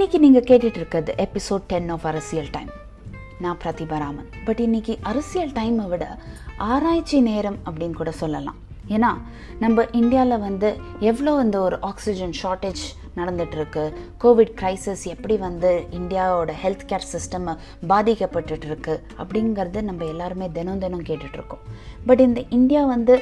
இன்னைக்கு நீங்கள் கேட்டுட்டு இருக்கிறது எபிசோட் டென் ஆஃப் அரசியல் டைம் நான் பிரதிபராமன் பட் இன்னைக்கு அரசியல் டைமை விட ஆராய்ச்சி நேரம் அப்படின்னு கூட சொல்லலாம். ஏன்னா நம்ம இந்தியாவில் வந்து எவ்வளோ இந்த ஒரு ஆக்சிஜன் ஷார்ட்டேஜ் நடந்துகிட்ருக்கு கோவிட் க்ரைசிஸ் எப்படி வந்து இந்தியாவோட ஹெல்த் கேர் சிஸ்டம் பாதிக்கப்பட்டுருக்கு அப்படிங்கிறது நம்ம எல்லாருமே தினம் தினம் கேட்டுட்ருக்கோம் பட் இந்த இந்தியா வந்து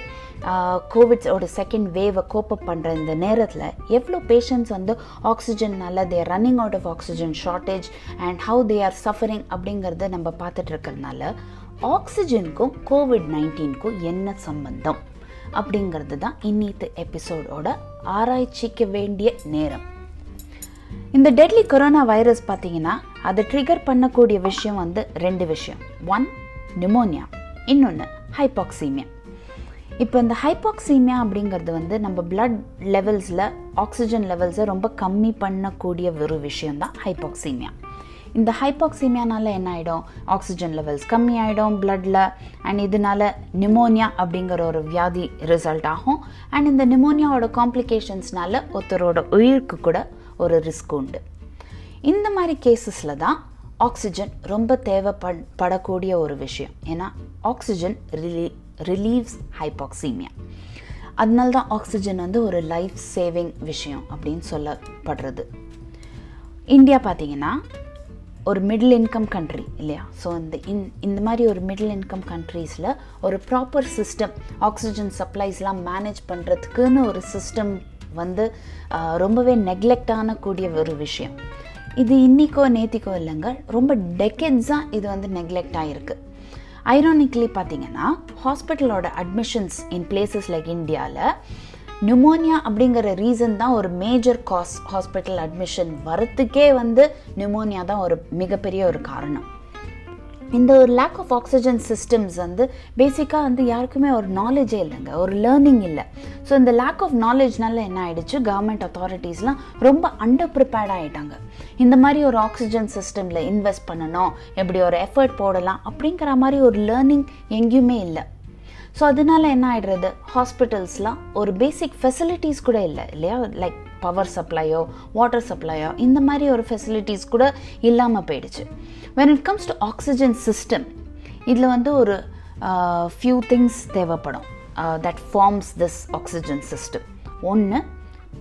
கோவிட்ஸோட செகண்ட் வேவை கோப்பப் பண்ணுற இந்த நேரத்தில் எவ்வளோ பேஷண்ட்ஸ் வந்து ஆக்சிஜன்னால they're running out of oxygen shortage and how they are suffering அப்படிங்கிறத நம்ம பார்த்துட்டு இருக்கிறதுனால ஆக்சிஜனுக்கும் கோவிட் நைன்டீனுக்கும் என்ன சம்பந்தம்? அப்படிங்கிறது தான் இன்னித்து எபிசோடோட ஆராய்ச்சிக்க வேண்டிய நேரம். இந்த டெட்லி கொரோனா வைரஸ் பார்த்தீங்கன்னா அதை ட்ரிகர் பண்ணக்கூடிய விஷயம் வந்து ரெண்டு விஷயம். ஒன் நிமோனியா இன்னொன்று ஹைபாக்சீமியா இப்போ இந்த ஹைபாக்சீமியா அப்படிங்கிறது வந்து நம்ம பிளட் லெவல்ஸில் ஆக்சிஜன் லெவல்ஸை ரொம்ப கம்மி பண்ணக்கூடிய ஒரு விஷயம் தான் ஹைபாக்சீமியா இந்த ஹைபாக்சீமியானால என்ன ஆகிடும் ஆக்சிஜன் லெவல்ஸ் கம்மி ஆகிடும் பிளட்டில் அண்ட் இதனால நிமோனியா அப்படிங்கிற ஒரு வியாதி ரிசல்ட் ஆகும். அண்ட் இந்த நிமோனியாவோட காம்ப்ளிகேஷன்ஸ்னால ஒருத்தரோட உயிருக்கு கூட ஒரு ரிஸ்க் உண்டு. இந்த மாதிரி கேசஸில் தான் ஆக்சிஜன் ரொம்ப தேவைப்பட் படக்கூடிய ஒரு விஷயம். ஏன்னா ஆக்சிஜன் ரிலீ ரிலீவ்ஸ் ஹைபாக்சீமியா அதனால தான் ஆக்சிஜன் வந்து ஒரு லைஃப் சேவிங் விஷயம் அப்படின்னு சொல்லப்படுறது. இந்தியா பார்த்தீங்கன்னா ஒரு மிடில் இன்கம் கண்ட்ரி இல்லையா? ஸோ இந்த இன் இந்த மாதிரி ஒரு மிடில் இன்கம் கண்ட்ரீஸில் ஒரு ப்ராப்பர் சிஸ்டம் ஆக்சிஜன் சப்ளைஸ்லாம் மேனேஜ் பண்ணுறதுக்குன்னு ஒரு சிஸ்டம் வந்து ரொம்பவே நெக்லெக்ட் ஆனக்கூடிய ஒரு விஷயம். இது இன்றைக்கோ நேத்திக்கோ இல்லைங்க ரொம்ப டெக்கெட்ஸாக இது வந்து நெக்லெக்ட் ஆகிருக்கு ஐரானிக்லி பார்த்தீங்கன்னா ஹாஸ்பிட்டலோட அட்மிஷன்ஸ் இன் பிளேசஸ் லைக் இந்தியாவில் நிமோனியா அப்படிங்கிற ரீசன் தான் ஒரு மேஜர் காஸ் ஹாஸ்பிட்டல் அட்மிஷன் வரத்துக்கே வந்து நிமோனியா தான் ஒரு மிகப்பெரிய ஒரு காரணம். இந்த ஒரு லேக் ஆஃப் ஆக்சிஜன் சிஸ்டம்ஸ் வந்து பேசிக்காக வந்து யாருக்குமே ஒரு நாலேஜே இல்லைங்க. ஒரு லேர்னிங் இல்லை. ஸோ இந்த லேக் ஆஃப் நாலேஜ்னால என்ன ஆயிடுச்சு? கவர்மெண்ட் அத்தாரிட்டிஸ்லாம் ரொம்ப அண்டர் ப்ரிப்பேர்ட் ஆகிட்டாங்க இந்த மாதிரி ஒரு ஆக்சிஜன் சிஸ்டமில் இன்வெஸ்ட் பண்ணணும் எப்படி ஒரு எஃபர்ட் போடலாம் அப்படிங்கிற மாதிரி ஒரு லேர்னிங் எங்கேயுமே இல்லை. ஸோ அதனால என்ன ஆகிடுறது ஹாஸ்பிட்டல்ஸ்லாம் ஒரு பேசிக் ஃபெசிலிட்டிஸ் கூட இல்லை இல்லையா? லைக் பவர் சப்ளையோ வாட்டர் சப்ளையோ இந்த மாதிரி ஒரு ஃபெசிலிட்டிஸ் கூட இல்லாமல் போயிடுச்சு. When it comes to oxygen system இதில் வந்து ஒரு ஃபியூ திங்ஸ் தேவைப்படும். That forms this oxygen system ஒன்று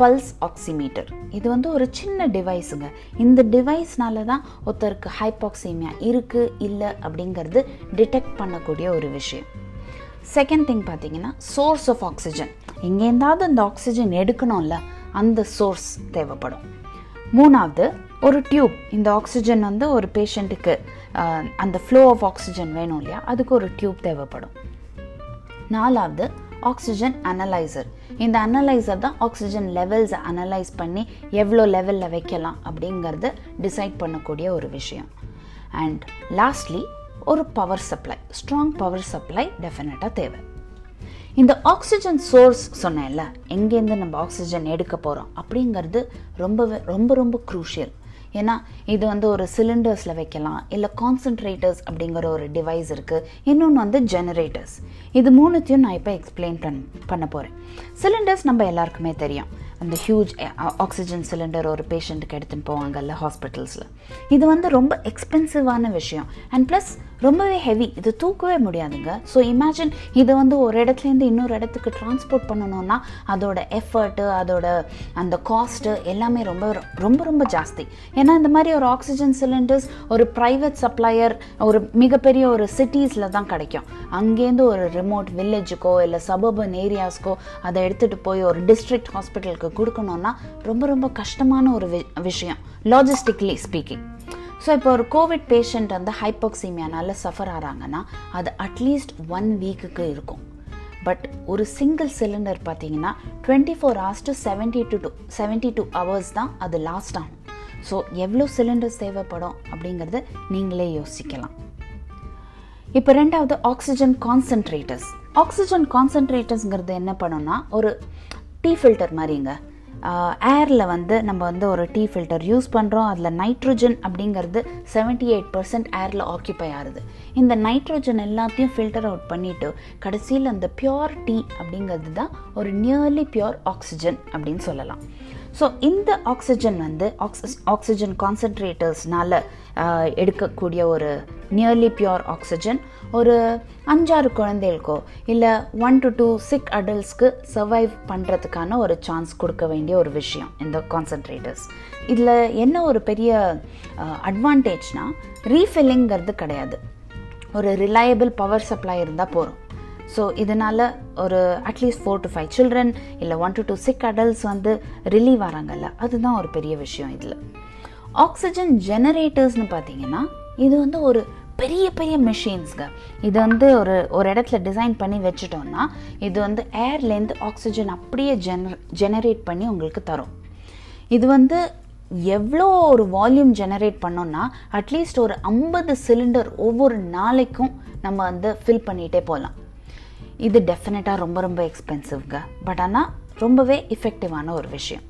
பல்ஸ் ஆக்சிமீட்டர் இது வந்து ஒரு சின்ன டிவைஸுங்க இந்த டிவைஸ்னால தான் ஒருத்தருக்கு ஹைபாக்சிமியா இருக்குது இல்லை அப்படிங்கிறது டிடெக்ட் பண்ணக்கூடிய ஒரு விஷயம். செகண்ட் திங் பார்த்தீங்கன்னா சோர்ஸ் ஆஃப் ஆக்சிஜன் எங்கேருந்தாவது அந்த ஆக்சிஜன் எடுக்கணும்ல அந்த சோர்ஸ் தேவைப்படும். மூணாவது ஒரு டியூப் இந்த ஆக்சிஜன் வந்து ஒரு பேஷண்ட்டுக்கு அந்த ஃப்ளோ ஆஃப் ஆக்சிஜன் வேணும் இல்லையா? அதுக்கு ஒரு டியூப் தேவைப்படும். நாலாவது ஆக்சிஜன் அனலைசர் இந்த அனலைசர் தான் ஆக்சிஜன் லெவல்ஸை அனலைஸ் பண்ணி எவ்வளோ லெவலில் வைக்கலாம் அப்படிங்கிறத டிசைட் பண்ணக்கூடிய ஒரு விஷயம். அண்ட் லாஸ்ட்லி ஒரு power supply strong power supply டெஃபினட்டாக தேவை. இந்த ஆக்சிஜன் சோர்ஸ் சொன்னேன்ல எங்கேருந்து நம்ம ஆக்சிஜன் எடுக்க போகிறோம் அப்படிங்கிறது ரொம்பவே ரொம்ப ரொம்ப க்ரூஷியல் ஏன்னா இது வந்து ஒரு சிலிண்டர்ஸில் வைக்கலாம் இல்லை கான்சன்ட்ரேட்டர்ஸ் அப்படிங்கிற ஒரு டிவைஸ் இருக்குது இன்னொன்று வந்து ஜெனரேட்டர்ஸ் இது மூணுத்தையும் நான் இப்போ எக்ஸ்பிளைன் பண் பண்ண போகிறேன் சிலிண்டர்ஸ் நம்ம எல்லாருக்குமே தெரியும். அந்த ஹியூஜ் ஆக்சிஜன் சிலிண்டர் ஒரு பேஷண்ட்டுக்கு எடுத்துன்னு போவாங்கல்ல ஹாஸ்பிட்டல்ஸில் இது வந்து ரொம்ப எக்ஸ்பென்சிவான விஷயம். அண்ட் ப்ளஸ் ரொம்பவே ஹெவி இது தூக்கவே முடியாதுங்க. ஸோ இமேஜின் இதை வந்து ஒரு இடத்துலேருந்து இன்னொரு இடத்துக்கு டிரான்ஸ்போர்ட் பண்ணணும்னா அதோட எஃபர்ட்டு அதோட அந்த காஸ்ட்டு எல்லாமே ரொம்ப ரொம்ப ரொம்ப ஜாஸ்தி. ஏன்னா இந்த மாதிரி ஒரு ஆக்சிஜன் சிலிண்டர்ஸ் ஒரு ப்ரைவேட் சப்ளையர் ஒரு மிகப்பெரிய ஒரு சிட்டிஸில் தான் கிடைக்கும். அங்கேருந்து ஒரு ரிமோட் வில்லேஜுக்கோ இல்லை சபர்பன் ஏரியாஸ்க்கோ அதை எடுத்துகிட்டு போய் ஒரு டிஸ்ட்ரிக்ட் ஹாஸ்பிட்டலுக்கு கொடுக்கணுன்னா ரொம்ப ரொம்ப கஷ்டமான ஒரு விஷயம். லாஜிஸ்டிக்லி ஸ்பீக்கிங் ஸோ இப்போ ஒரு கோவிட் பேஷண்ட் வந்து ஹைப்போக்சிமியானால சஃபர் ஆகிறாங்கன்னா அது அட்லீஸ்ட் ஒன் வீக்குக்கு இருக்கும். பட் ஒரு சிங்கிள் சிலிண்டர் பார்த்தீங்கன்னா twenty four hours to seventy two to seventy two hours தான் அது லாஸ்ட் ஆகும். ஸோ எவ்வளோ சிலிண்டர்ஸ் தேவைப்படும் அப்படிங்கிறத நீங்களே யோசிக்கலாம். இப்போ ரெண்டாவது ஆக்சிஜன் கான்சன்ட்ரேட்டர்ஸ் ஆக்சிஜன் கான்சன்ட்ரேட்டர்ஸ்ங்கிறது என்ன பண்ணோன்னா ஒரு டீ ஃபில்டர் மாதிரிங்க. ஏரில் வந்து நம்ம வந்து ஒரு டீ ஃபில்டர் யூஸ் பண்ணுறோம் அதில் நைட்ரஜன் அப்படிங்கிறது செவன்ட்டி எயிட் பர்சன்ட் ஏரில் ஆக்கியபை ஆகுது. இந்த நைட்ரஜன் எல்லாத்தையும் ஃபில்டர் அவுட் பண்ணிவிட்டு கடைசியில் அந்த பியோர் டீ அப்படிங்கிறது தான் ஒரு நியர்லி பியோர் ஆக்சிஜன் அப்படின்னு சொல்லலாம். ஸோ இந்த ஆக்சிஜன் வந்து ஆக்சி ஆக்சிஜன் கான்சன்ட்ரேட்டர்ஸ்னால எடுக்கக்கூடிய ஒரு நியர்லி பியூர் ஆக்சிஜன் ஒரு அஞ்சாறு குழந்தைகளுக்கோ இல்லை ஒன் டு டூ சிக் அடல்ட்ஸ்க்கு சர்வைவ் பண்ணுறதுக்கான ஒரு சான்ஸ் கொடுக்க வேண்டிய ஒரு விஷயம் இந்த கான்சன்ட்ரேட்டர்ஸ் இதில் என்ன ஒரு பெரிய அட்வான்டேஜ்னால் ரீஃபில்லிங்கிறது கிடையாது. ஒரு ரிலையபிள் பவர் சப்ளை இருந்தால் போகிறோம் ஸோ இதனால் ஒரு at least four to five children இல்லை one to two sick adults வந்து ரிலீவ் ஆகிறாங்கல்ல அதுதான் ஒரு பெரிய விஷயம் இதில். ஆக்சிஜன் ஜெனரேட்டர்ஸ்னு பார்த்தீங்கன்னா இது வந்து ஒரு பெரிய பெரிய மிஷின்ஸ்ங்க இது வந்து ஒரு ஒரு இடத்துல டிசைன் பண்ணி வச்சுட்டோம்னா இது வந்து ஏர்லேருந்து ஆக்சிஜன் அப்படியே ஜெனர் ஜெனரேட் பண்ணி உங்களுக்கு தரும். இது வந்து எவ்வளோ ஒரு வால்யூம் ஜெனரேட் பண்ணோன்னா அட்லீஸ்ட் ஒரு ஐம்பது சிலிண்டர் ஒவ்வொரு நாளைக்கும் நம்ம வந்து ஃபில் பண்ணிகிட்டே போகலாம். இது டெஃபினட்டாக ரொம்ப ரொம்ப எக்ஸ்பென்சிவ்ங்க பட் ஆனால் ரொம்பவே இஃபெக்டிவான ஒரு விஷயம்.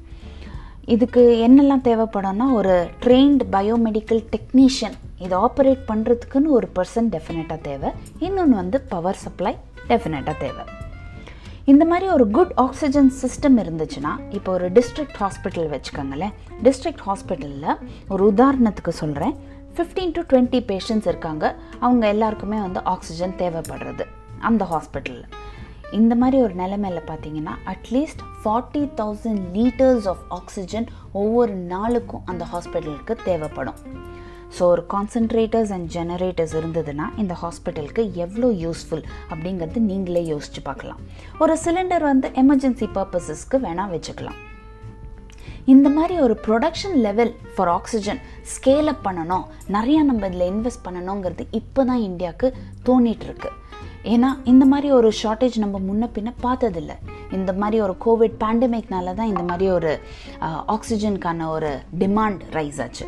இதுக்கு என்னெல்லாம் தேவைப்படும்னா ஒரு ட்ரெயின்டு பயோமெடிக்கல் டெக்னீஷியன் இதை ஆப்ரேட் பண்ணுறதுக்குன்னு ஒரு பர்சன் டெஃபினட்டாக தேவை. இன்னொன்று வந்து பவர் சப்ளை டெஃபினட்டாக தேவை. இந்த மாதிரி ஒரு குட் ஆக்சிஜன் சிஸ்டம் இருந்துச்சுன்னா இப்போ ஒரு டிஸ்ட்ரிக்ட் ஹாஸ்பிட்டல் வச்சுக்கோங்களேன். டிஸ்ட்ரிக்ட் ஹாஸ்பிட்டலில் ஒரு உதாரணத்துக்கு சொல்கிறேன் ஃபிஃப்டீன் டு டுவெண்ட்டி பேஷண்ட்ஸ் இருக்காங்க. அவங்க எல்லாருக்குமே வந்து ஆக்சிஜன் தேவைப்படுறது. அந்த ஹாஸ்பிட்டலில் இந்த மாதிரி ஒரு நிலைமையில் பார்த்தீங்கன்னா at least forty thousand litres of oxygen ஒவ்வொரு நாளுக்கும் அந்த ஹாஸ்பிட்டலுக்கு தேவைப்படும். ஸோ ஒரு கான்சன்ட்ரேட்டர்ஸ் அண்ட் ஜெனரேட்டர்ஸ் இருந்ததுன்னா இந்த ஹாஸ்பிட்டலுக்கு எவ்வளோ யூஸ்ஃபுல் அப்படிங்கிறது நீங்களே யோசிச்சு பார்க்கலாம். ஒரு சிலிண்டர் வந்து எமர்ஜென்சி பர்பஸஸ்க்கு வேணால் வச்சுக்கலாம். இந்த மாதிரி ஒரு production level for oxygen scale up பண்ணணும். நிறையா நம்ம இதில் இன்வெஸ்ட் பண்ணணுங்கிறது இப்போ தான் இந்தியாவுக்கு தோணிட்டு இருக்குது ஏன்னா இந்த மாதிரி ஒரு ஷார்ட்டேஜ் நம்ம முன்ன பின்ன பார்த்ததில்ல. இந்த மாதிரி ஒரு கோவிட் பேண்டமிக்னால தான் இந்த மாதிரி ஒரு ஆக்சிஜனுக்கான ஒரு டிமாண்ட் ரைஸ் ஆச்சு.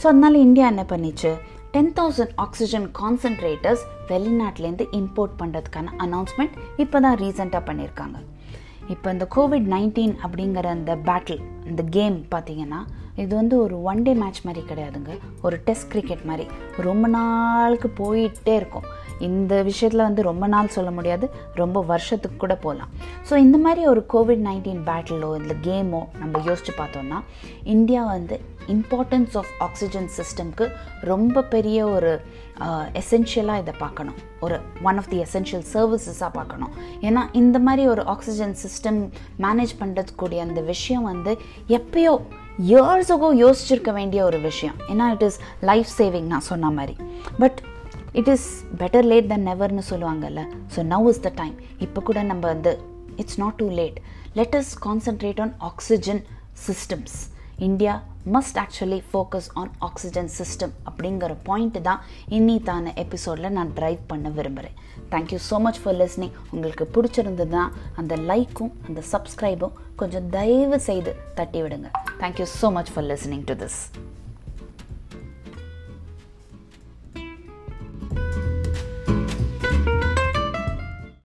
ஸோ அதனால இந்தியா என்ன பண்ணிச்சு? டென் தௌசண்ட் ஆக்சிஜன் கான்சன்ட்ரேட்டர்ஸ் வெளிநாட்டிலேருந்து இம்போர்ட் பண்ணுறதுக்கான அனௌன்ஸ்மெண்ட் இப்போ தான் ரீசெண்டாக பண்ணியிருக்காங்க இப்போ இந்த கோவிட் நைன்டீன் அப்படிங்கிற அந்த பேட்டில் இந்த கேம் பார்த்தீங்கன்னா இது வந்து ஒரு ஒன் டே மேட்ச் மாதிரி கிடையாதுங்க. ஒரு டெஸ்ட் கிரிக்கெட் மாதிரி. ரொம்ப நாளுக்கு போயிட்டே இருக்கும். இந்த விஷயத்தில் வந்து ரொம்ப நாள் சொல்ல முடியாது ரொம்ப வருஷத்துக்கு கூட போகலாம் ஸோ இந்த மாதிரி ஒரு கோவிட் நைன்டீன் பேட்டிலோ இல்லை கேமோ நம்ம யோசிச்சு பார்த்தோம்னா இந்தியா வந்து இம்பார்ட்டன்ஸ் ஆஃப் ஆக்சிஜன் சிஸ்டம்க்கு ரொம்ப பெரிய ஒரு எசென்ஷியலாக இதை பார்க்கணும். ஒரு ஒன் ஆஃப் தி எசென்ஷியல் சர்வீசஸாக பார்க்கணும். ஏன்னா இந்த மாதிரி ஒரு ஆக்சிஜன் சிஸ்டம் மேனேஜ் பண்ணுறதுக்கூடிய அந்த விஷயம் வந்து எப்பயோ இயர்ஸுகோ யோசிச்சிருக்க வேண்டிய ஒரு விஷயம். ஏன்னா இட் இஸ் லைஃப் சேவிங் நான் சொன்ன மாதிரி. But it is better late than நெவர்னு சொல்லுவாங்கல்ல. So now is the time இப்போ கூட நம்ம வந்து it's not too late let us concentrate on oxygen systems India must actually focus on oxygen system அப்படிங்கிற point தான் இன்னித்தான எபிசோடில் நான் ட்ரைவ் பண்ண விரும்புகிறேன் thank you so much for listening உங்களுக்கு பிடிச்சிருந்ததுன்னா அந்த லைக்கும் அந்த சப்ஸ்கிரைபும் கொஞ்சம் தயவு செய்து தட்டி விடுங்க thank you so much for listening to this